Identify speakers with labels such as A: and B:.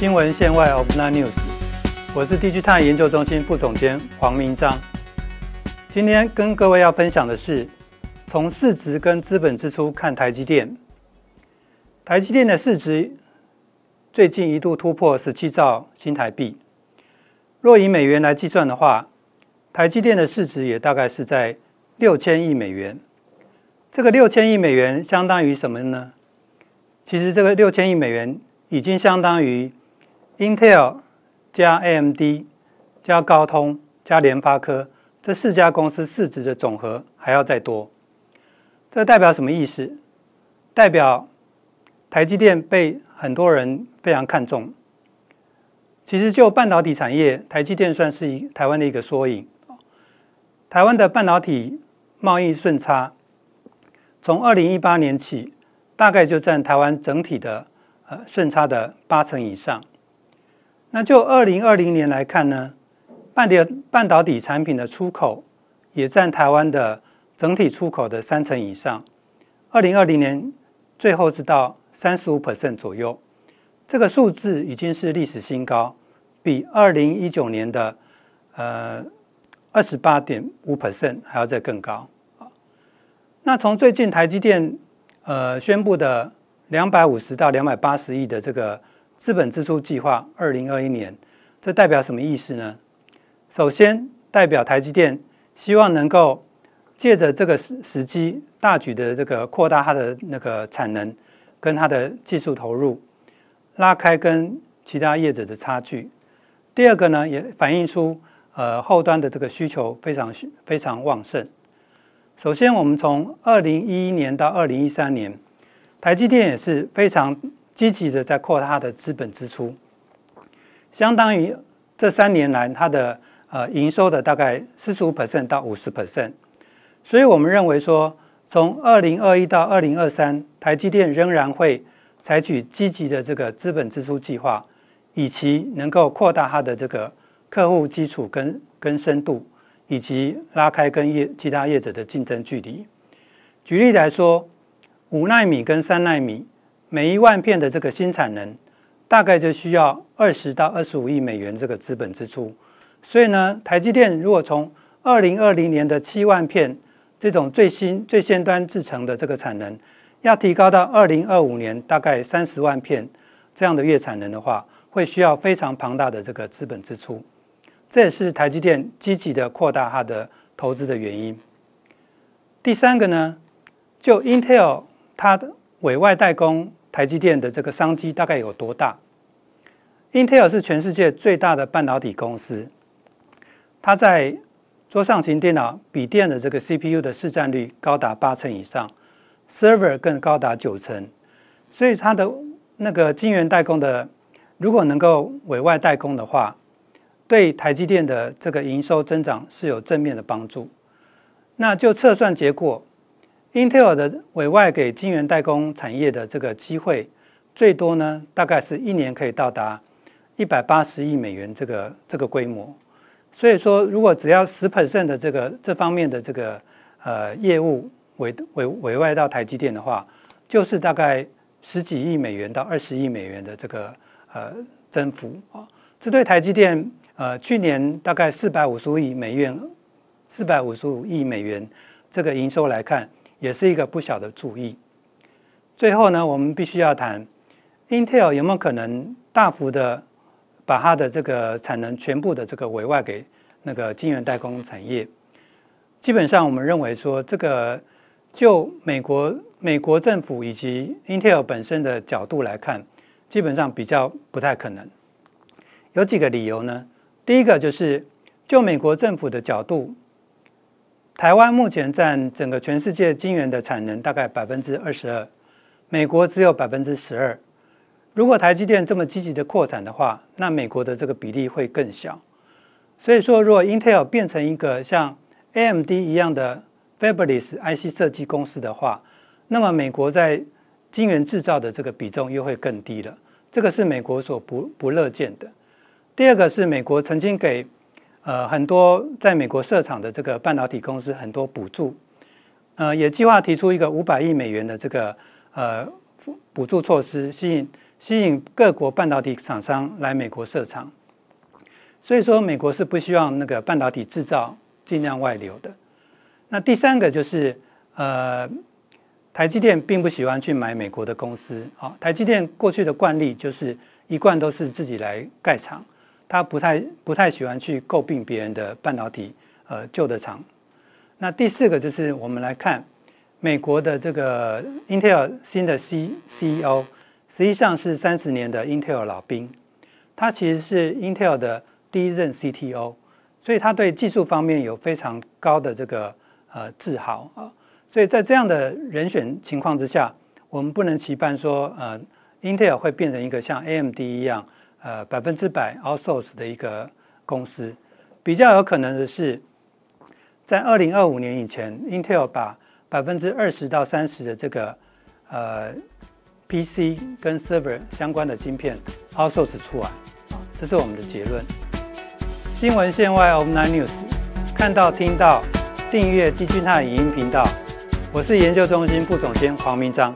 A: 新闻线外 of n news，我是地区探研究中心副总监黄明章。今天跟各位要分享的是，从市值跟资本支出看台积电。台积电的市值最近一度突破十七兆新台币。若以美元来计算的话，台积电的市值也大概是在六千亿美元。这个六千亿美元相当于什么呢？其实这个六千亿美元已经相当于 Intel 加 AMD 加高通加联发科这四家公司市值的总和还要再多。这代表什么意思？代表台积电被很多人非常看重。其实就半导体产业，台积电算是台湾的一个缩影。台湾的半导体贸易顺差，从二零一八年起。大概就占台湾整体的呃顺差的八成以上。那就二零二零年来看呢，半导半导体产品的出口也占台湾的整体出口的三成以上。二零二零年最后是到三十五 percent 左右，这个数字已经是历史新高，比二零一九年的呃二十八点五 percent 还要再更高。那从最近台积电。呃，宣布的两百五十到两百八十亿的这个资本支出计划，二零二一年，这代表什么意思呢？首先，代表台积电希望能够借着这个时时机，大举的这个扩大它的那个产能跟它的技术投入，拉开跟其他业者的差距。第二个呢，也反映出呃后端的这个需求非常非常旺盛。首先，我们从二零一一年到二零一三年，台积电也是非常积极的在扩大它的资本支出，相当于这三年来它的呃营收的大概四十五 percent 到五十 percent。所以我们认为说，从二零二一到二零二三，台积电仍然会采取积极的这个资本支出计划，以及能够扩大它的这个客户基础跟跟深度。以及拉开跟业其他业者的竞争距离。举例来说，五纳米跟三纳米，每一万片的这个新产能，大概就需要二十到二十五亿美元这个资本支出。所以呢，台积电如果从二零二零年的七万片这种最新最先端制成的这个产能，要提高到二零二五年大概三十万片这样的月产能的话，会需要非常庞大的这个资本支出。这也是台积电积极的扩大它的投资的原因。第三个呢，就 Intel 它的委外代工台积电的这个商机大概有多大？Intel 是全世界最大的半导体公司，它在桌上型电脑、笔电的这个 CPU 的市占率高达八成以上，Server 更高达九成，所以它的那个晶圆代工的，如果能够委外代工的话，对台积电的这个营收增长是有正面的帮助。那就测算结果，Intel 的委外给晶圆代工产业的这个机会，最多呢，大概是一年可以到达一百八十亿美元这个这个规模。所以说，如果只要十 percent 的这个这方面的这个呃业务委委委外到台积电的话，就是大概十几亿美元到二十亿美元的这个呃增幅啊，这对台积电。呃，去年大概四百五十五亿美元，四百五十五亿美元这个营收来看，也是一个不小的注意。最后呢，我们必须要谈，Intel 有没有可能大幅的把它的这个产能全部的这个委外给那个晶圆代工产业？基本上，我们认为说，这个就美国美国政府以及 Intel 本身的角度来看，基本上比较不太可能。有几个理由呢？第一个就是，就美国政府的角度，台湾目前占整个全世界晶圆的产能大概百分之二十二，美国只有百分之十二。如果台积电这么积极的扩展的话，那美国的这个比例会更小。所以说，如果 Intel 变成一个像 AMD 一样的 Fabless IC 设计公司的话，那么美国在晶圆制造的这个比重又会更低了。这个是美国所不不乐见的。第二个是美国曾经给呃很多在美国设厂的这个半导体公司很多补助，呃也计划提出一个五百亿美元的这个呃补助措施，吸引吸引各国半导体厂商来美国设厂。所以说，美国是不希望那个半导体制造尽量外流的。那第三个就是，呃，台积电并不喜欢去买美国的公司。好，台积电过去的惯例就是一贯都是自己来盖厂，他不太不太喜欢去诟病别人的半导体呃旧的厂。那第四个就是我们来看美国的这个 Intel 新的 C CEO，实际上是三十年的 Intel 老兵，他其实是 Intel 的。第一任 CTO，所以他对技术方面有非常高的这个呃自豪啊，所以在这样的人选情况之下，我们不能期盼说呃 Intel 会变成一个像 AMD 一样呃百分之百 outsource 的一个公司，比较有可能的是，在二零二五年以前，Intel 把百分之二十到三十的这个呃 PC 跟 server 相关的晶片 outsource 出来，这是我们的结论。新闻线外 of Nine News，看到听到，订阅 D G 泰影音频道。我是研究中心副总监黄明章。